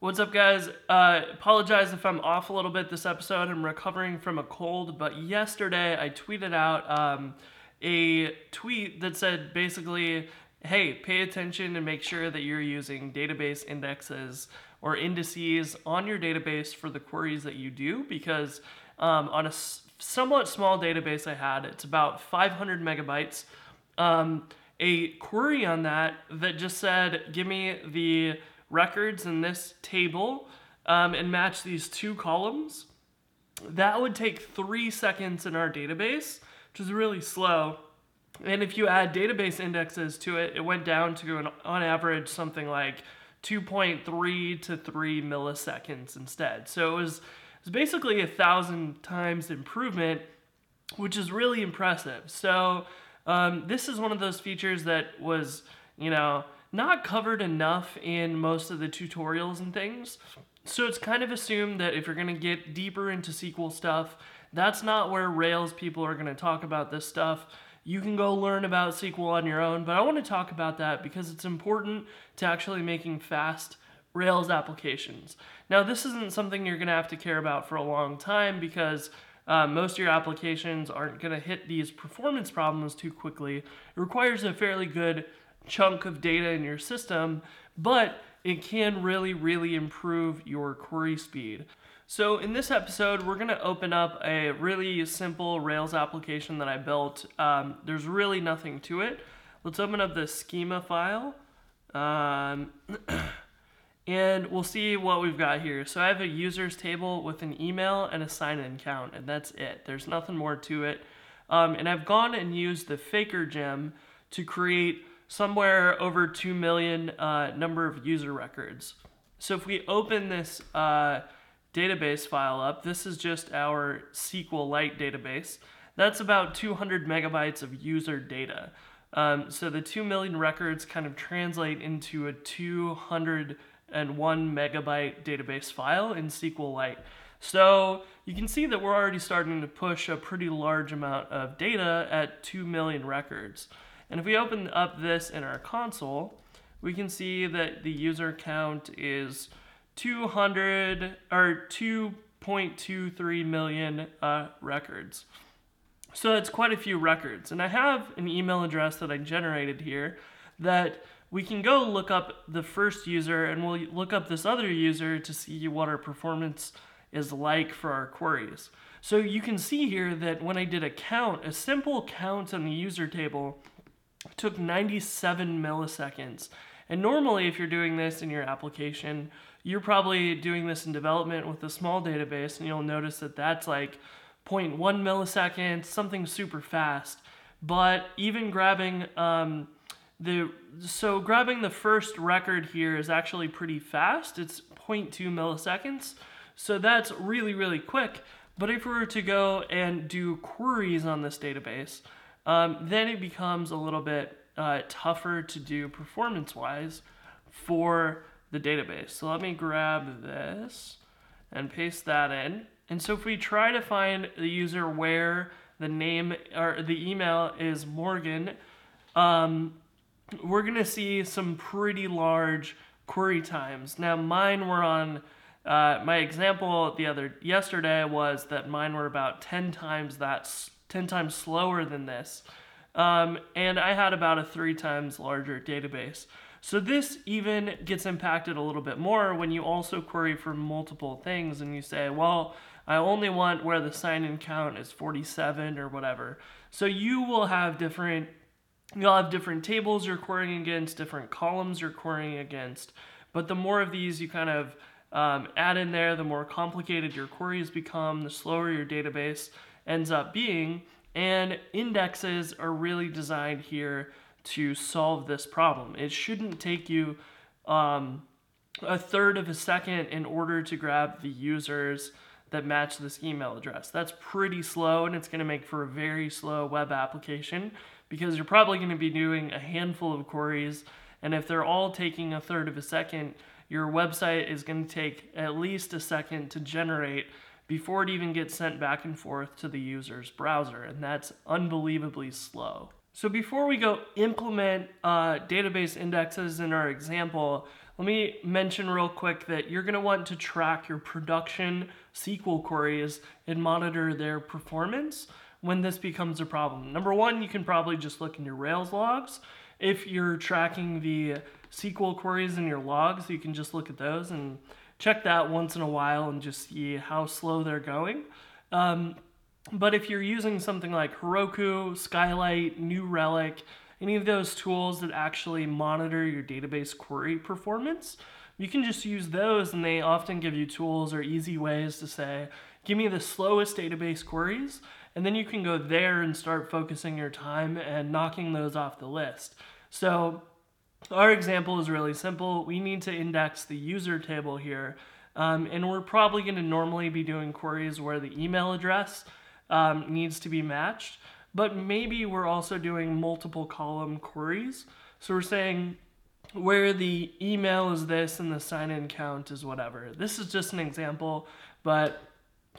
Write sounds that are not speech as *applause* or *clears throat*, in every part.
What's up, guys? Uh, apologize if I'm off a little bit this episode. I'm recovering from a cold, but yesterday I tweeted out um, a tweet that said basically, hey, pay attention and make sure that you're using database indexes or indices on your database for the queries that you do because um, on a somewhat small database I had, it's about 500 megabytes. Um, a query on that that just said, give me the records in this table um, and match these two columns. That would take three seconds in our database, which is really slow. And if you add database indexes to it, it went down to an, on average something like 2.3 to 3 milliseconds instead. So it was, it was basically a thousand times improvement, which is really impressive. So um, this is one of those features that was, you know, not covered enough in most of the tutorials and things. So it's kind of assumed that if you're going to get deeper into SQL stuff, that's not where Rails people are going to talk about this stuff. You can go learn about SQL on your own, but I want to talk about that because it's important to actually making fast Rails applications. Now, this isn't something you're going to have to care about for a long time because uh, most of your applications aren't going to hit these performance problems too quickly. It requires a fairly good chunk of data in your system, but it can really, really improve your query speed. So in this episode, we're gonna open up a really simple Rails application that I built. Um, there's really nothing to it. Let's open up the schema file. Um, *clears throat* and we'll see what we've got here. So I have a users table with an email and a sign-in count, and that's it. There's nothing more to it. Um, and I've gone and used the Faker gem to create somewhere over 2 million uh, number of user records. So if we open this uh, database file up, this is just our SQLite database. That's about 200 megabytes of user data. Um, so the 2 million records kind of translate into a 201 megabyte database file in SQLite. So you can see that we're already starting to push a pretty large amount of data at 2 million records. And if we open up this in our console, we can see that the user count is 200 or 2.23 million uh, records. So it's quite a few records. And I have an email address that I generated here that we can go look up the first user and we'll look up this other user to see what our performance is like for our queries. So you can see here that when I did a count, a simple count on the user table took 97 milliseconds. And normally, if you're doing this in your application, you're probably doing this in development with a small database, and you'll notice that that's like 0.1 milliseconds, something super fast. But even grabbing um, the so grabbing the first record here is actually pretty fast. It's 0.2 milliseconds, so that's really really quick. But if we were to go and do queries on this database, um, then it becomes a little bit uh, tougher to do performance wise for the database. So let me grab this and paste that in. And so if we try to find the user where the name or the email is Morgan, um, we're gonna see some pretty large query times. Now mine were on uh, my example the other yesterday was that mine were about 10 times that 10 times slower than this. Um, and I had about a three times larger database. So this even gets impacted a little bit more when you also query for multiple things and you say, well, I only want where the sign in count is 47 or whatever. So you will have different you'll have different tables you're querying against, different columns you're querying against. But the more of these you kind of um, add in there, the more complicated your queries become, the slower your database ends up being. And indexes are really designed here to solve this problem. It shouldn't take you um, a third of a second in order to grab the users that match this email address. That's pretty slow and it's going to make for a very slow web application because you're probably going to be doing a handful of queries. And if they're all taking a third of a second, your website is going to take at least a second to generate before it even gets sent back and forth to the user's browser, and that's unbelievably slow. So before we go implement uh, database indexes in our example, let me mention real quick that you're to want to track your production SQL queries and monitor their performance when this becomes a problem. Number one, you can probably just look in your Rails logs. If you're tracking the SQL queries in your logs, you can just look at those and check that once in a while and just see how slow they're going. Um, but if you're using something like Heroku, Skylight, New Relic, any of those tools that actually monitor your database query performance, you can just use those and they often give you tools or easy ways to say, give me the slowest database queries, and then you can go there and start focusing your time and knocking those off the list. So our example is really simple. We need to index the user table here, um, and we're probably going to normally be doing queries where the email address um, needs to be matched, but maybe we're also doing multiple column queries. So we're saying where the email is this and the sign in count is whatever. This is just an example, but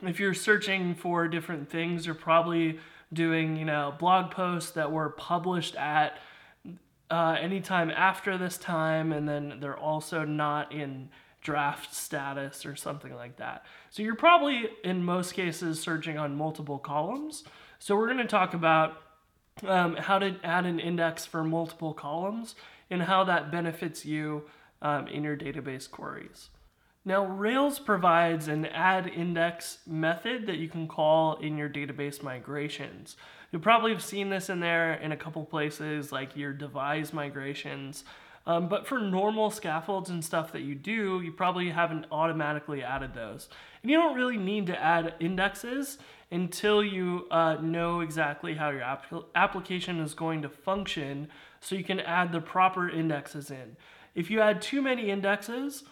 if you're searching for different things, you're probably doing, you know, blog posts that were published at uh, anytime after this time, and then they're also not in draft status or something like that. So you're probably, in most cases, searching on multiple columns. So we're going to talk about um, how to add an index for multiple columns and how that benefits you um, in your database queries. Now, Rails provides an add index method that you can call in your database migrations. You'll probably have seen this in there in a couple places, like your devise migrations. Um, but for normal scaffolds and stuff that you do, you probably haven't automatically added those. And you don't really need to add indexes until you uh, know exactly how your ap- application is going to function so you can add the proper indexes in. If you add too many indexes,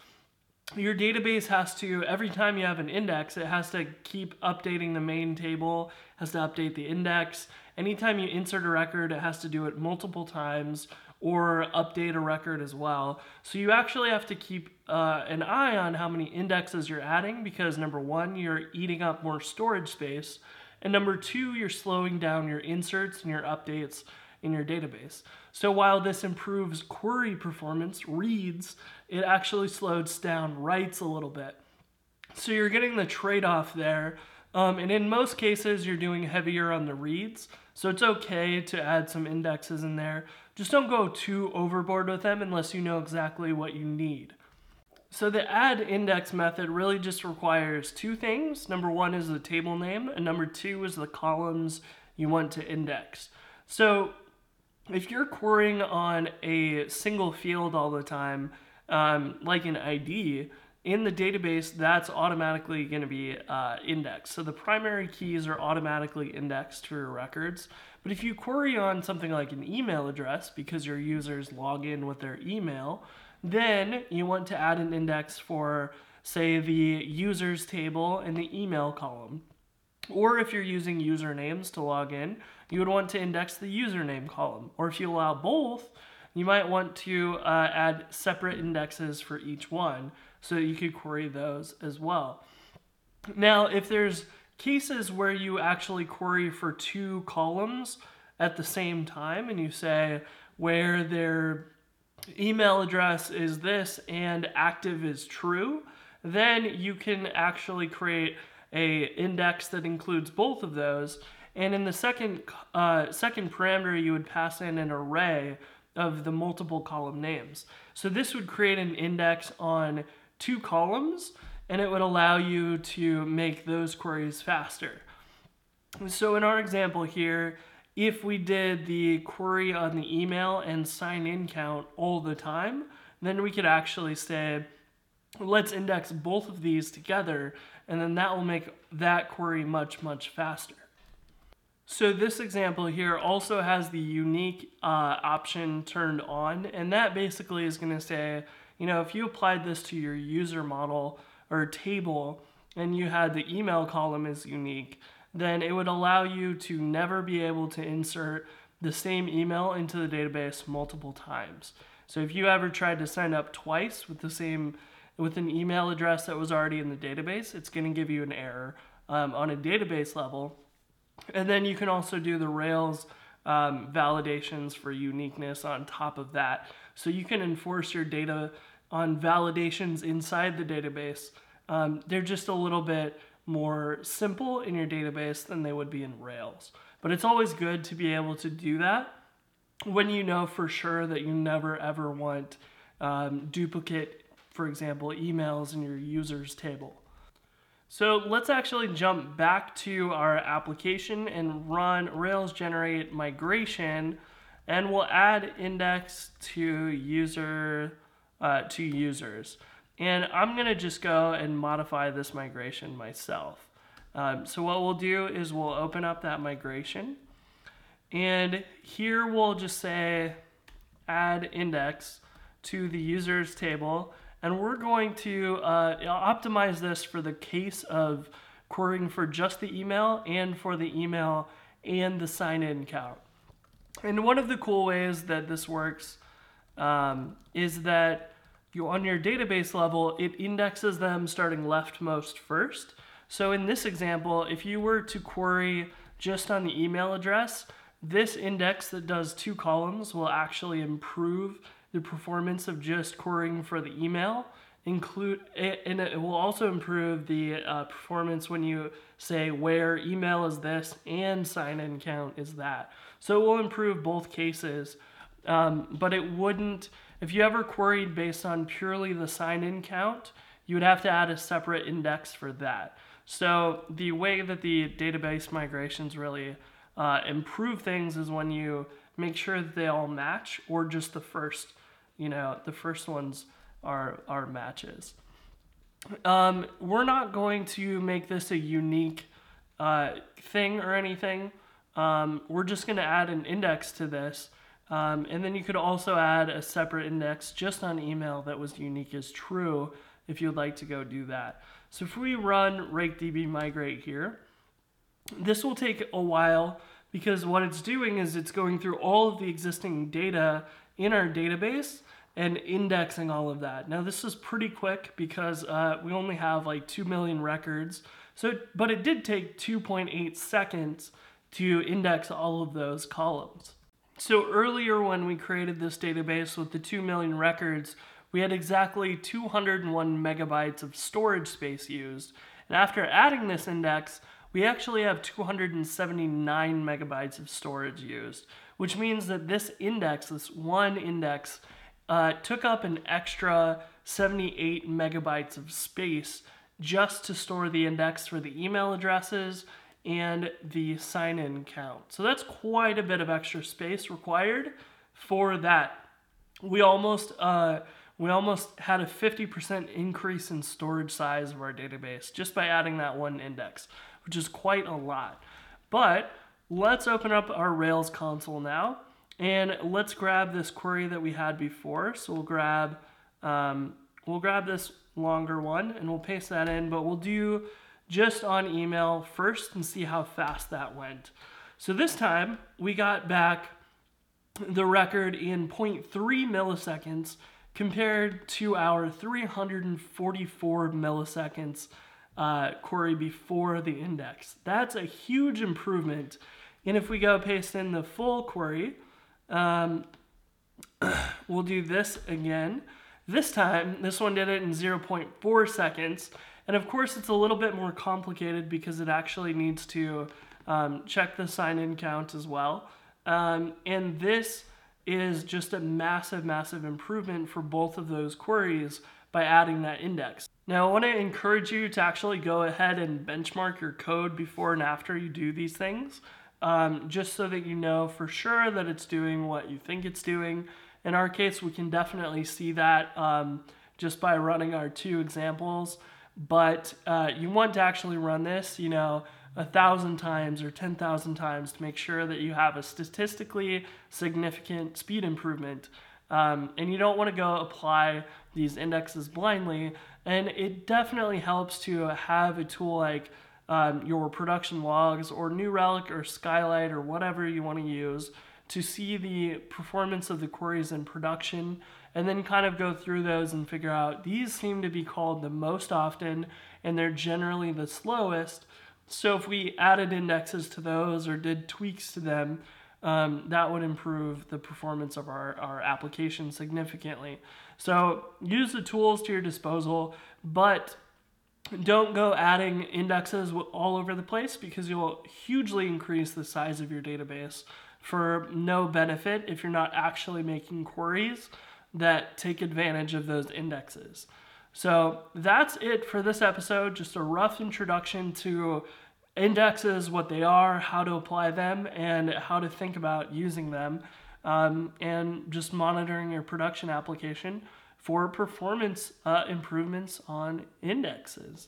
your database has to every time you have an index it has to keep updating the main table has to update the index. Anytime you insert a record it has to do it multiple times or update a record as well. So you actually have to keep uh, an eye on how many indexes you're adding because number one you're eating up more storage space and number two you're slowing down your inserts and your updates in your database. So while this improves query performance, reads, it actually slows down writes a little bit. So you're getting the trade off there. Um, and in most cases, you're doing heavier on the reads. So it's okay to add some indexes in there. Just don't go too overboard with them unless you know exactly what you need. So the add index method really just requires two things. Number one is the table name, and number two is the columns you want to index. So if you're querying on a single field all the time, um, like an ID, in the database, that's automatically going to be uh, indexed. So the primary keys are automatically indexed for your records. But if you query on something like an email address because your users log in with their email, then you want to add an index for, say, the users table and the email column. Or if you're using usernames to log in, you would want to index the username column. Or if you allow both, you might want to uh, add separate indexes for each one so you could query those as well. Now, if there's cases where you actually query for two columns at the same time and you say where their email address is this and active is true, then you can actually create a index that includes both of those. And in the second, uh, second parameter, you would pass in an array of the multiple column names. So this would create an index on two columns and it would allow you to make those queries faster. So in our example here, if we did the query on the email and sign in count all the time, then we could actually say, let's index both of these together and then that will make that query much, much faster. So this example here also has the unique uh, option turned on, and that basically is going to say, you know, if you applied this to your user model or table and you had the email column as unique, then it would allow you to never be able to insert the same email into the database multiple times. So if you ever tried to sign up twice with the same with an email address that was already in the database, it's going to give you an error um, on a database level. And then you can also do the Rails um, validations for uniqueness on top of that. So you can enforce your data on validations inside the database, um, they're just a little bit more simple in your database than they would be in Rails. But it's always good to be able to do that when you know for sure that you never ever want um, duplicate, for example, emails in your users table. So let's actually jump back to our application and run Rails generate migration and we'll add index to user uh, to users. And I'm gonna just go and modify this migration myself. Um, so what we'll do is we'll open up that migration and here we'll just say add index to the users table and we're going to uh, optimize this for the case of querying for just the email and for the email and the sign in count. And one of the cool ways that this works um, is that you on your database level, it indexes them starting leftmost first. So in this example, if you were to query just on the email address, this index that does two columns will actually improve the performance of just querying for the email. Include and it will also improve the uh, performance when you say where email is this and sign in count is that. So it will improve both cases. Um, but it wouldn't if you ever queried based on purely the sign in count you would have to add a separate index for that. So the way that the database migrations really uh, improve things is when you make sure that they all match or just the first you know the first ones are are matches. Um, we're not going to make this a unique uh, thing or anything. Um, we're just going to add an index to this. Um, and then you could also add a separate index just on email that was unique as true if you'd like to go do that. So if we run rake db migrate here this will take a while because what it's doing is it's going through all of the existing data in our database and indexing all of that. Now this is pretty quick because uh, we only have like 2 million records. So, but it did take 2.8 seconds to index all of those columns. So earlier when we created this database with the 2 million records, we had exactly 201 megabytes of storage space used. And after adding this index, we actually have 279 megabytes of storage used, which means that this index, this one index, uh, took up an extra 78 megabytes of space just to store the index for the email addresses and the sign in count. So that's quite a bit of extra space required for that. We almost uh, we almost had a 50% increase in storage size of our database just by adding that one index, which is quite a lot. But let's open up our Rails console now and let's grab this query that we had before. So we'll grab, um, we'll grab this longer one and we'll paste that in, but we'll do just on email first and see how fast that went. So this time we got back the record in 0.3 milliseconds compared to our 344 milliseconds uh, query before the index. That's a huge improvement. And if we go paste in the full query, um, *clears throat* we'll do this again. This time, this one did it in 0.4 seconds. And of course, it's a little bit more complicated because it actually needs to um, check the sign-in count as well. Um, and this is just a massive, massive improvement for both of those queries by adding that index. Now, I want to encourage you to actually go ahead and benchmark your code before and after you do these things um, just so that you know for sure that it's doing what you think it's doing. In our case, we can definitely see that um, just by running our two examples. But uh, you want to actually run this, you know, a thousand times or 10,000 times to make sure that you have a statistically significant speed improvement. Um, and you don't want to go apply these indexes blindly. And it definitely helps to have a tool like um, your production logs or New Relic or Skylight or whatever you want to use to see the performance of the queries in production and then kind of go through those and figure out these seem to be called the most often and they're generally the slowest. So if we added indexes to those or did tweaks to them, um, that would improve the performance of our, our application significantly. So use the tools to your disposal, but don't go adding indexes all over the place because you'll hugely increase the size of your database for no benefit if you're not actually making queries that take advantage of those indexes. So that's it for this episode. Just a rough introduction to indexes, what they are, how to apply them, and how to think about using them, um, and just monitoring your production application for performance uh, improvements on indexes.